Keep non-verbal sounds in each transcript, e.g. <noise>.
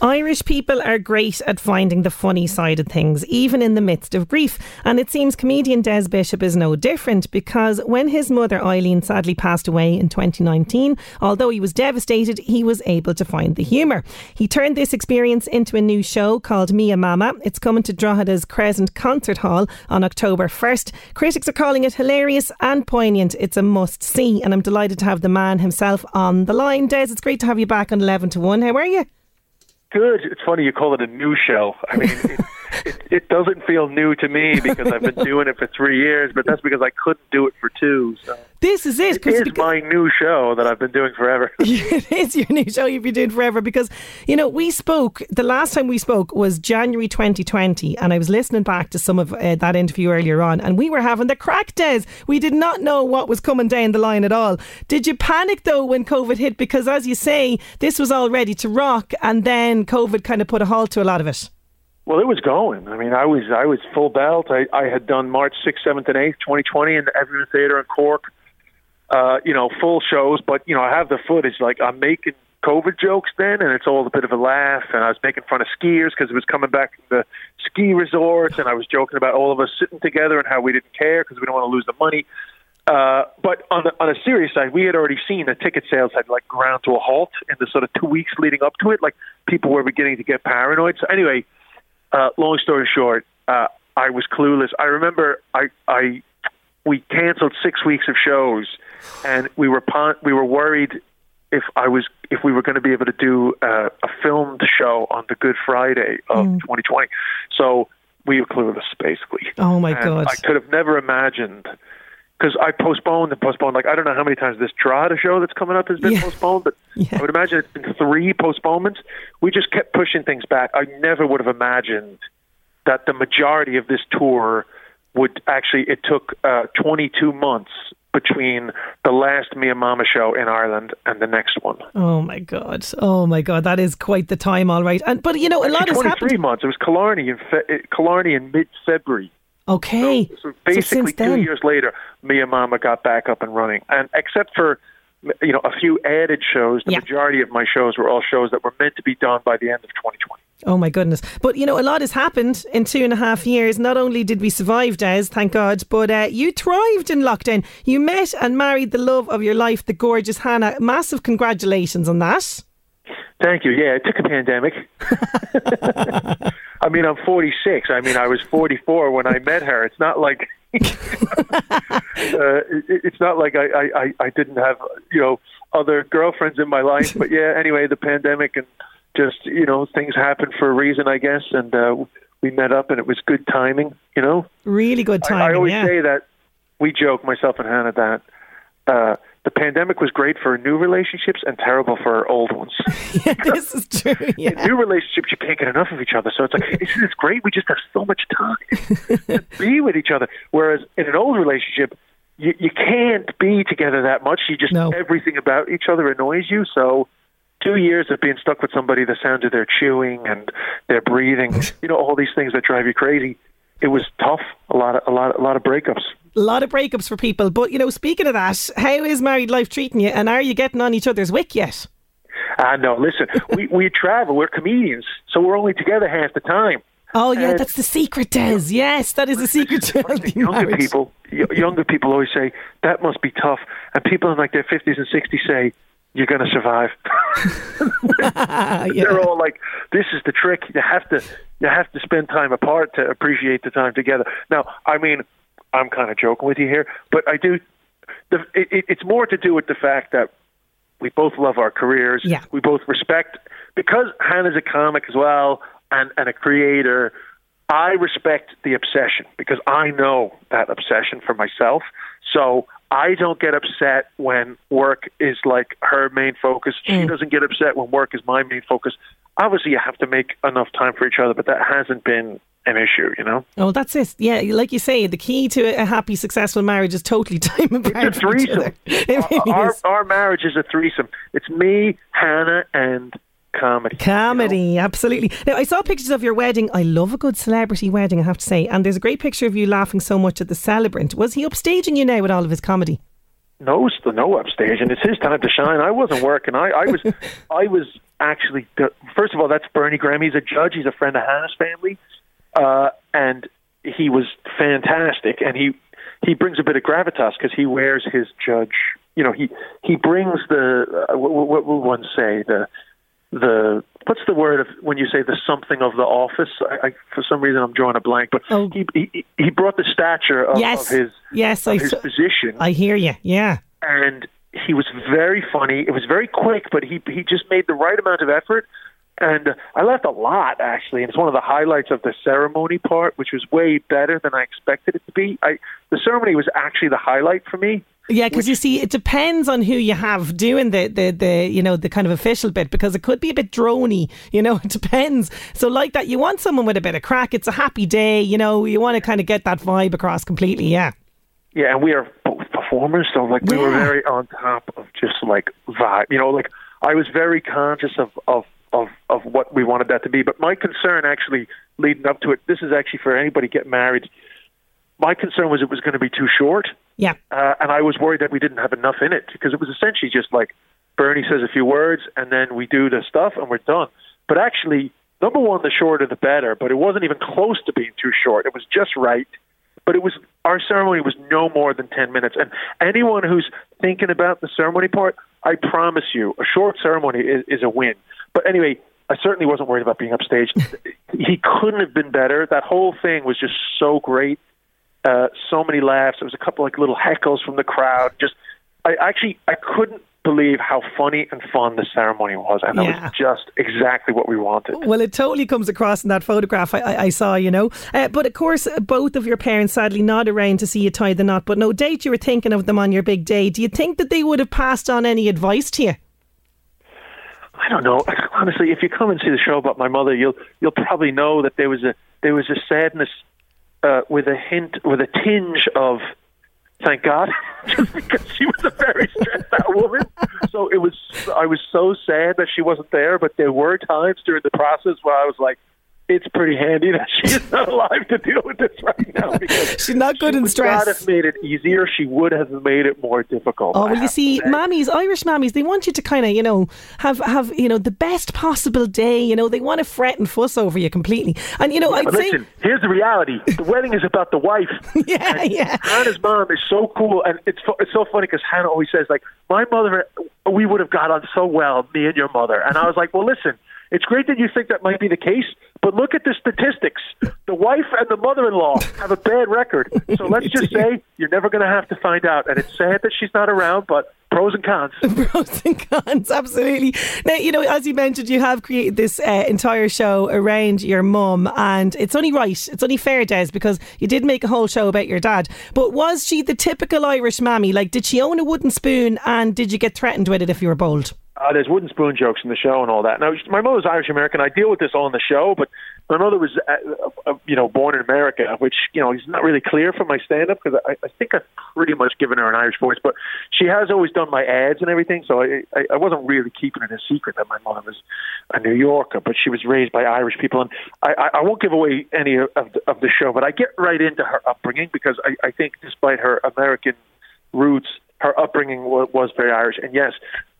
Irish people are great at finding the funny side of things, even in the midst of grief. And it seems comedian Des Bishop is no different because when his mother Eileen sadly passed away in 2019, although he was devastated, he was able to find the humour. He turned this experience into a new show called Mia Mama. It's coming to Drogheda's Crescent Concert Hall on October 1st. Critics are calling it hilarious and poignant. It's a must see, and I'm delighted to have the man himself on the line. Des, it's great to have you back on 11 to 1. How are you? Good. It's funny you call it a new show. I mean, it, it doesn't feel new to me because I've been doing it for three years, but that's because I couldn't do it for two. So. This is it. It is my new show that I've been doing forever. <laughs> it is your new show you've been doing forever because, you know, we spoke, the last time we spoke was January 2020, and I was listening back to some of uh, that interview earlier on, and we were having the crack days. We did not know what was coming down the line at all. Did you panic though when COVID hit? Because, as you say, this was all ready to rock, and then COVID kind of put a halt to a lot of it. Well, it was going. I mean, I was I was full belt. I, I had done March 6th, 7th, and 8th, 2020 in the Everyman Theatre in Cork uh, you know, full shows, but you know, I have the footage. Like I'm making COVID jokes then, and it's all a bit of a laugh. And I was making fun of skiers because it was coming back from the ski resorts, and I was joking about all of us sitting together and how we didn't care because we don't want to lose the money. Uh, but on the on a serious side, we had already seen the ticket sales had like ground to a halt in the sort of two weeks leading up to it. Like people were beginning to get paranoid. So anyway, uh, long story short, uh, I was clueless. I remember I I we canceled six weeks of shows, and we were we were worried if I was if we were going to be able to do uh, a filmed show on the Good Friday of mm. 2020. So we were clueless, basically. Oh my and god! I could have never imagined because I postponed and postponed. Like I don't know how many times this Drogheda show that's coming up has been yeah. postponed, but <laughs> yeah. I would imagine it's been three postponements. We just kept pushing things back. I never would have imagined that the majority of this tour would actually it took uh, 22 months between the last Mia Mama show in Ireland and the next one. Oh my god! Oh my god! That is quite the time, all right. And but you know, a lot has happened. Three months. It was Killarney in Fe- Killarney in mid February. Okay. So, so basically, so two years later, me and Mama got back up and running, and except for you know a few added shows, the yeah. majority of my shows were all shows that were meant to be done by the end of 2020. Oh my goodness. But you know, a lot has happened in two and a half years. Not only did we survive, Des, thank God, but uh, you thrived in lockdown. You met and married the love of your life, the gorgeous Hannah. Massive congratulations on that. Thank you. Yeah, it took a pandemic. <laughs> I mean, I'm 46. I mean, I was 44 when I met her. It's not like <laughs> uh, it, it's not like I, I, I didn't have you know other girlfriends in my life. But yeah, anyway, the pandemic and just you know things happen for a reason, I guess, and uh, we met up, and it was good timing. You know, really good timing. I, I always yeah. say that we joke myself and Hannah that. Uh, the pandemic was great for new relationships and terrible for old ones. <laughs> yeah, this is true. Yeah. In new relationships, you can't get enough of each other. So it's like, <laughs> isn't this great? We just have so much time to <laughs> be with each other. Whereas in an old relationship, you, you can't be together that much. You just no. everything about each other annoys you. So two years of being stuck with somebody, the sound of their chewing and their breathing, you know, all these things that drive you crazy. It was tough. A lot of a lot a lot of breakups. A lot of breakups for people. But you know, speaking of that, how is married life treating you? And are you getting on each other's wick yet? Ah, uh, no. Listen, we we travel. We're comedians, so we're only together half the time. Oh yeah, that's the secret, Des. Yes, that is the secret <laughs> to younger people. Younger people always say that must be tough, and people in like their fifties and sixties say you're going to survive. <laughs> <laughs> yeah. They're all like, "This is the trick. You have to, you have to spend time apart to appreciate the time together." Now, I mean, I'm kind of joking with you here, but I do. The, it, it's more to do with the fact that we both love our careers. Yeah. We both respect because Hannah's a comic as well and, and a creator. I respect the obsession because I know that obsession for myself. So I don't get upset when work is like her main focus. She Mm. doesn't get upset when work is my main focus. Obviously, you have to make enough time for each other, but that hasn't been an issue, you know? Oh, that's it. Yeah, like you say, the key to a happy, successful marriage is totally <laughs> time apart It's a threesome. <laughs> It our, is. our marriage is a threesome. It's me, Hannah, and comedy. you know? Comedy, absolutely. Now, I saw pictures of your wedding. I love a good celebrity wedding, I have to say. And there's a great picture of you laughing so much at the celebrant. Was he upstaging you now with all of his comedy? no st- no upstage, and it's his time to shine. I wasn't working. I, I was <laughs> I was actually first of all, that's Bernie Graham. He's a judge. He's a friend of Hannah's family, uh, and he was fantastic. And he he brings a bit of gravitas because he wears his judge. You know, he he brings the uh, what, what will one say the the what's the word of when you say the something of the office? I, I for some reason I'm drawing a blank, but Oh. he, he he brought the stature of, yes. of his yes, of I, his s- position I hear you. Yeah. and he was very funny. It was very quick, but he he just made the right amount of effort. And I laughed a lot actually. And it's one of the highlights of the ceremony part, which was way better than I expected it to be. I the ceremony was actually the highlight for me. Yeah, because you see, it depends on who you have doing the, the, the, you know, the kind of official bit because it could be a bit drony, <laughs> you know, it depends. So, like that, you want someone with a bit of crack. It's a happy day, you know, you want to kind of get that vibe across completely, yeah. Yeah, and we are both performers, so like we were very on top of just like vibe. You know, like I was very conscious of of of what we wanted that to be. But my concern actually leading up to it, this is actually for anybody getting married. My concern was it was going to be too short. Yeah. uh, and I was worried that we didn't have enough in it because it was essentially just like Bernie says a few words and then we do the stuff and we're done. But actually, number one, the shorter the better. But it wasn't even close to being too short. It was just right. But it was our ceremony was no more than ten minutes. And anyone who's thinking about the ceremony part, I promise you, a short ceremony is, is a win. But anyway, I certainly wasn't worried about being upstaged. he couldn't have been better. That whole thing was just so great uh, so many laughs. There was a couple like little heckles from the crowd. Just, I actually, I couldn't believe how funny and fun the ceremony was, and it Yeah. was just exactly what we wanted. Well, it totally comes across in that photograph I, I, I saw, you know. Uh, but of course, both of your parents sadly not around to see you tie the knot. But no doubt you were thinking of them on your big day. Do you think that they would have passed on any advice to you? I don't know. <laughs> Honestly, if you come and see the show about my mother, you'll you'll probably know that there was a there was a sadness uh, with a hint with a tinge of thank God, just <laughs> because she was a very stressed out woman. So it was I was so sad that she wasn't there, but there were times during the process where I was like. It's pretty handy that she is <laughs> not alive to deal with this right now because <laughs> She's not good she in would stress. not have made it easier. She would have made it more difficult. Oh I well, you see, say. mammies, Irish mammies, they want you to kind of, you know, have have you know the best possible day. You know, they want to fret and fuss over you completely. And you know, I'd say, listen, here's the reality: the wedding is about the wife. <laughs> yeah, yeah. Hannah's mom is so cool, and it's it's so funny because Hannah always says like, "My mother, we would have got on so well, me and your mother." And I was like, "Well, listen, it's great that you think that might be the case, but look at the statistics. The wife and the mother-in-law have a bad record. So let's just <laughs> say you're never going to have to find out. And it's sad that she's not around, but pros and cons." <laughs> Pros and cons, absolutely. Now, you know, as you mentioned, you have created this uh, entire show around your mum, and it's only right, it's only fair, Des, because you did make a whole show about your dad. But was she the typical Irish mammy? Like, did she own a wooden spoon, and did you get threatened with it if you were bold? Uh, there's wooden spoon jokes in the show and all that. Now, my mother's Irish American. I deal with this all in the show, but my mother was, uh, uh, you know, born in America, which you know is not really clear from my stand-up because I, I think I've pretty much given her an Irish voice. But she has always done my ads and everything, so I, I, I wasn't really keeping it a secret that my mother was a New Yorker, but she was raised by Irish people. And I, I, I won't give away any of the, of the show, but I get right into her upbringing because I, I think, despite her American roots, her upbringing was, was very Irish. And yes,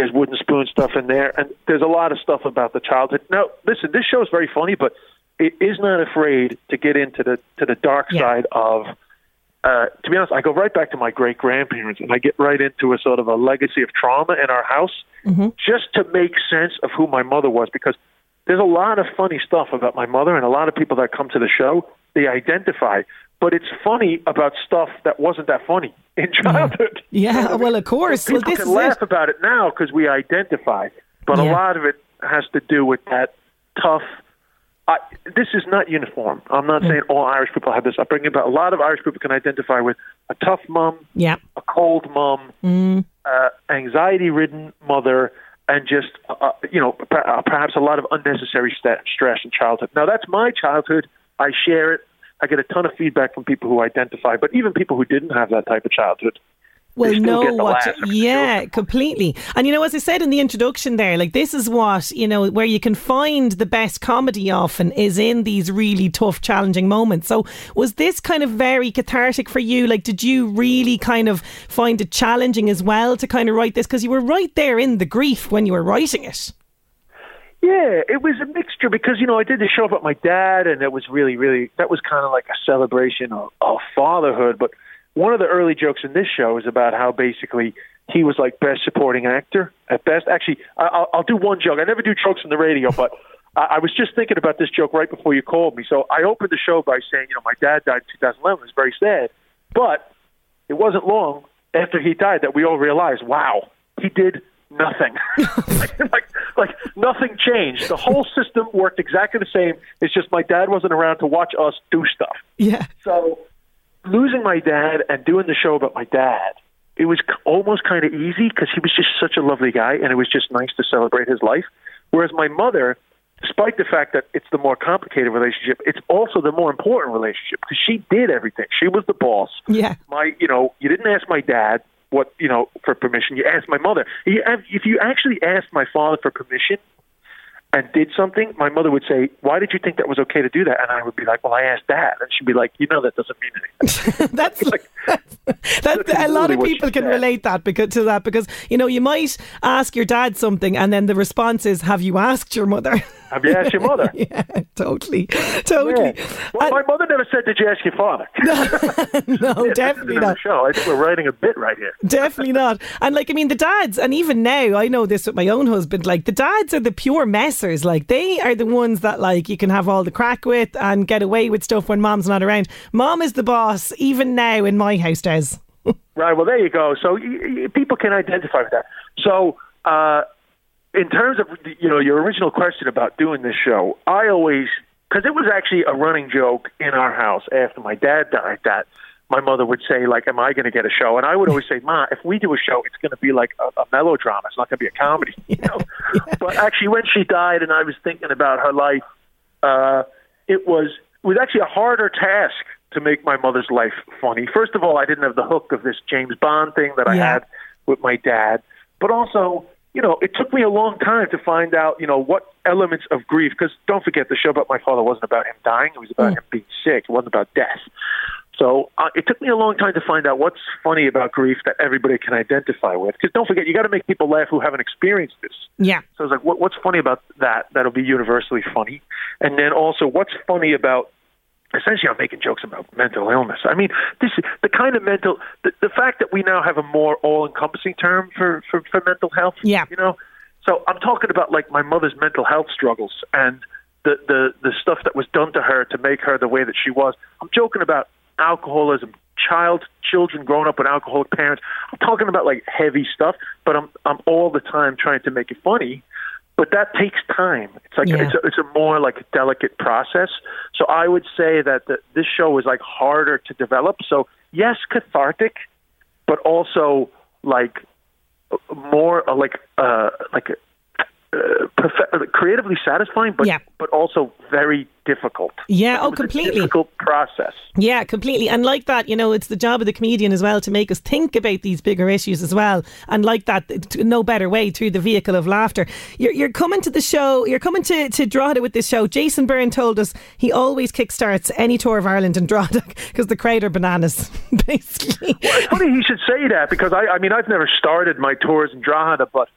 there's wooden spoon stuff in there, and there's a lot of stuff about the childhood. Now, listen, this show is very funny, but it is not afraid to get into the to the dark Yeah. side of. Uh, to be honest, I go right back to my great grandparents, and I get right into a sort of a legacy of trauma in our house, just to make sense of who my mother was. Because there's a lot of funny stuff about my mother, and a lot of people that come to the show they identify. But it's funny about stuff that wasn't that funny in childhood. Yeah, well, of course. People Well, can laugh it. about it now because we identify, but a lot of it has to do with that tough. I, this is not uniform. I'm not saying all Irish people have this upbringing, but a lot of Irish people can identify with a tough mom, Yeah. a cold mom, uh, anxiety-ridden mother, and just uh, you know uh, perhaps a lot of unnecessary st- stress in childhood. Now that's my childhood. I share it. I get a ton of feedback from people who identify, but even people who didn't have that type of childhood. Well, they still get the what? yeah, completely. And you know, as I said in the introduction, there, like this is what you know, where you can find the best comedy often is in these really tough, challenging moments. So, was this kind of very cathartic for you? Like, did you really kind of find it challenging as well to kind of write this because you were right there in the grief when you were writing it? Yeah, it was a mixture because you know I did the show about my dad, and it was really, really that was kind of like a celebration of, of fatherhood. But one of the early jokes in this show is about how basically he was like best supporting actor at best. Actually, I'll, I'll do one joke. I never do jokes on the radio, <laughs> but I, I was just thinking about this joke right before you called me. So I opened the show by saying, you know, my dad died in 2011. It was very sad, but it wasn't long after he died that we all realized, wow, he did nothing. <laughs> like, like, like nothing changed. The whole system worked exactly the same. It's just my dad wasn't around to watch us do stuff. Yeah. So losing my dad and doing the show about my dad, it was almost kind of easy because he was just such a lovely guy, and it was just nice to celebrate his life. Whereas my mother, despite the fact that it's the more complicated relationship, it's also the more important relationship because she did everything. She was the boss. Yeah. My, you know, you didn't ask my dad what, you know, for permission. You asked my mother. If you actually asked my father for permission, and did something, my mother would say, "Why did you think that was okay to do that?" And I would be like, "Well, I asked Dad," and she'd be like, "You know, that doesn't mean anything." <laughs> that's Like- <laughs> that's, That's a lot of people can said. relate that because to that because you know you might ask your dad something and then the response is have you asked your mother <laughs> Have you asked your mother? <laughs> yeah totally totally Yeah. Well, And- my mother never said, "Did you ask your father?" <laughs> <laughs> no Yeah, definitely not show. I think we're writing a bit right here. Definitely not. And like, I mean, the dads, and even now, I know this with my own husband, like, the dads are the pure messers. Like, they are the ones that, like, you can have all the crack with and get away with stuff when mom's not around. Mom is the boss, even now in my house, Des. Right. Well, there you go. So y- y- people can identify with that. So, uh, in terms of you know your original question about doing this show, I always because it was actually a running joke in our house after my dad died that my mother would say like, "Am I going to get a show?" And I would always say, "Ma, if we do a show, it's going to be like a, a melodrama. It's not going to be a comedy." <laughs> You know? But actually, when she died, and I was thinking about her life, uh, it was it was actually a harder task to make my mother's life funny. First of all, I didn't have the hook of this James Bond thing that I Yeah. had with my dad, but also, you know, it took me a long time to find out, you know, what elements of grief. Because don't forget, the show about my father wasn't about him dying; it was about him being sick. It wasn't about death. So uh, it took me a long time to find out what's funny about grief that everybody can identify with. Because don't forget, you got to make people laugh who haven't experienced this. Yeah. So I was like, what, what's funny about that? That'll be universally funny. And then also, what's funny about essentially I'm making jokes about mental illness. I mean, this is the kind of mental the, the fact that we now have a more all-encompassing term for, for for mental health. Yeah. You know, so I'm talking about like my mother's mental health struggles and the the the stuff that was done to her to make her the way that she was. I'm joking about alcoholism, child children growing up with alcoholic parents. I'm talking about like heavy stuff, but I'm I'm all the time trying to make it funny. But that takes time. It's like Yeah. it's, a, it's a more like a delicate process. So I would say that the, this show is like harder to develop. So yes, cathartic, but also like more uh, like uh, like uh, prof- creatively satisfying, but Yeah. but also very difficult. Yeah, oh, completely. difficult process. Yeah, completely. And like that, you know, it's the job of the comedian as well to make us think about these bigger issues as well. And like that, no better way through the vehicle of laughter. You're, you're coming to the show, you're coming to, to Drogheda with this show. Jason Byrne told us he always kickstarts any tour of Ireland in Drogheda because the crowd are bananas, <laughs> basically. It's funny he should say that because I, I mean, I've never started my tours in Drogheda, but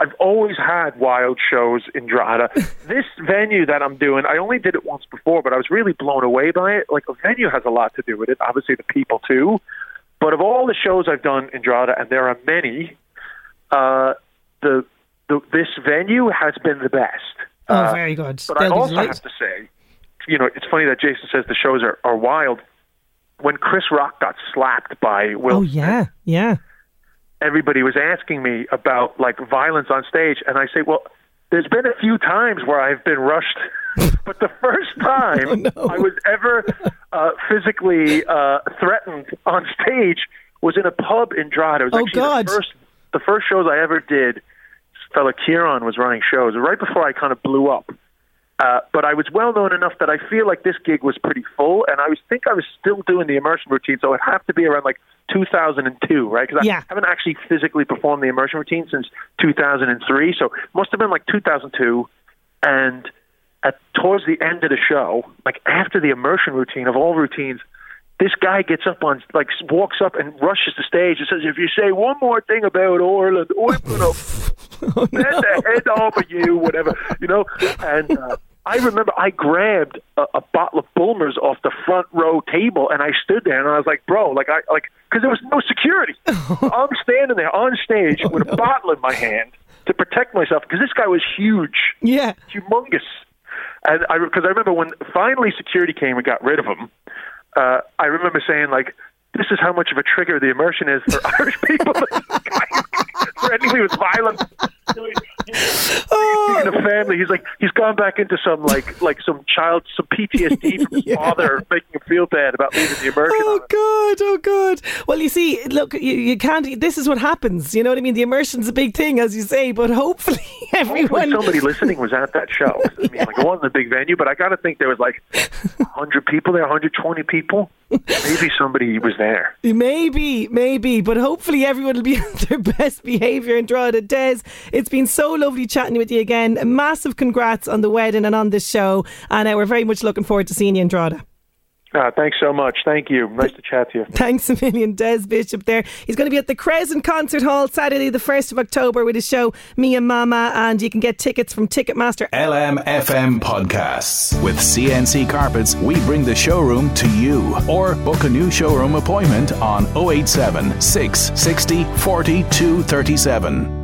I've always had wild shows in Drogheda. <laughs> this venue that I'm doing, I only did it once before, but I was really blown away by it. Like, a venue has a lot to do with it, obviously, the people too. But of all the shows I've done in Drogheda, and there are many, uh, the, the this venue has been the best. Oh, Uh, very good. but I They'll also have to say, you know, it's funny that Jason says the shows are, are wild. When Chris Rock got slapped by Will Oh, yeah, yeah. Everybody was asking me about like violence on stage, and I say, well, there's been a few times where I've been rushed, <laughs> but the first time I was ever uh, physically uh, threatened on stage was in a pub in Drogheda. It was Oh, actually God. the first the first shows I ever did. Fella Kieran was running shows right before I kind of blew up. Uh, but I was well known enough that I feel like this gig was pretty full, and I was think I was still doing the immersion routine, so it'd have to be around like 2002, right? Because Yeah. I haven't actually physically performed the immersion routine since 2003, so it must have been like 2002. And at towards the end of the show, like after the immersion routine of all routines, this guy gets up on like walks up and rushes the stage and says, "If you say one more thing about Ireland, I'm gonna <laughs> Oh, the head off of you, whatever, you know." And uh, I remember I grabbed a, a bottle of Bulmers off the front row table and I stood there and I was like, "Bro, like I like." Because there was no security. <laughs> I'm standing there on stage with a bottle in my hand to protect myself because this guy was huge Yeah. humongous. And I because I remember when finally security came and got rid of him, uh, I remember saying like, "This is how much of a trigger the immersion is for <laughs> Irish people." <laughs> for anyone who's violent. <laughs> In a family, he's like he's gone back into some like <laughs> like some child some PTSD from his Yeah. father making him feel bad about leaving the immersion. Oh. God! Oh God! Well, you see, look, you, you can't. This is what happens. You know what I mean? The immersion's a big thing, as you say, but hopefully <laughs> everyone, Hopefully somebody <laughs> listening was at that show. I mean, like it wasn't a big venue, but I got to think there was like 100 people there, 120 people. Maybe somebody was there. Maybe, maybe, but hopefully everyone will be on their best behaviour in Drogheda. Des, it's been so lovely chatting with you again. Massive congrats on the wedding and on this show, and uh, we're very much looking forward to seeing you in Drogheda. Uh, thanks so much. Thank you. Nice to chat to you. <laughs> Thanks a million, Des Bishop. There, he's going to be at the Crescent Concert Hall Saturday, the first of October, with his show Me and Mama, and you can get tickets from Ticketmaster. LMFM Podcasts. With CNC Carpets, we bring the showroom to you. Or book a new showroom appointment on 087 660 4237.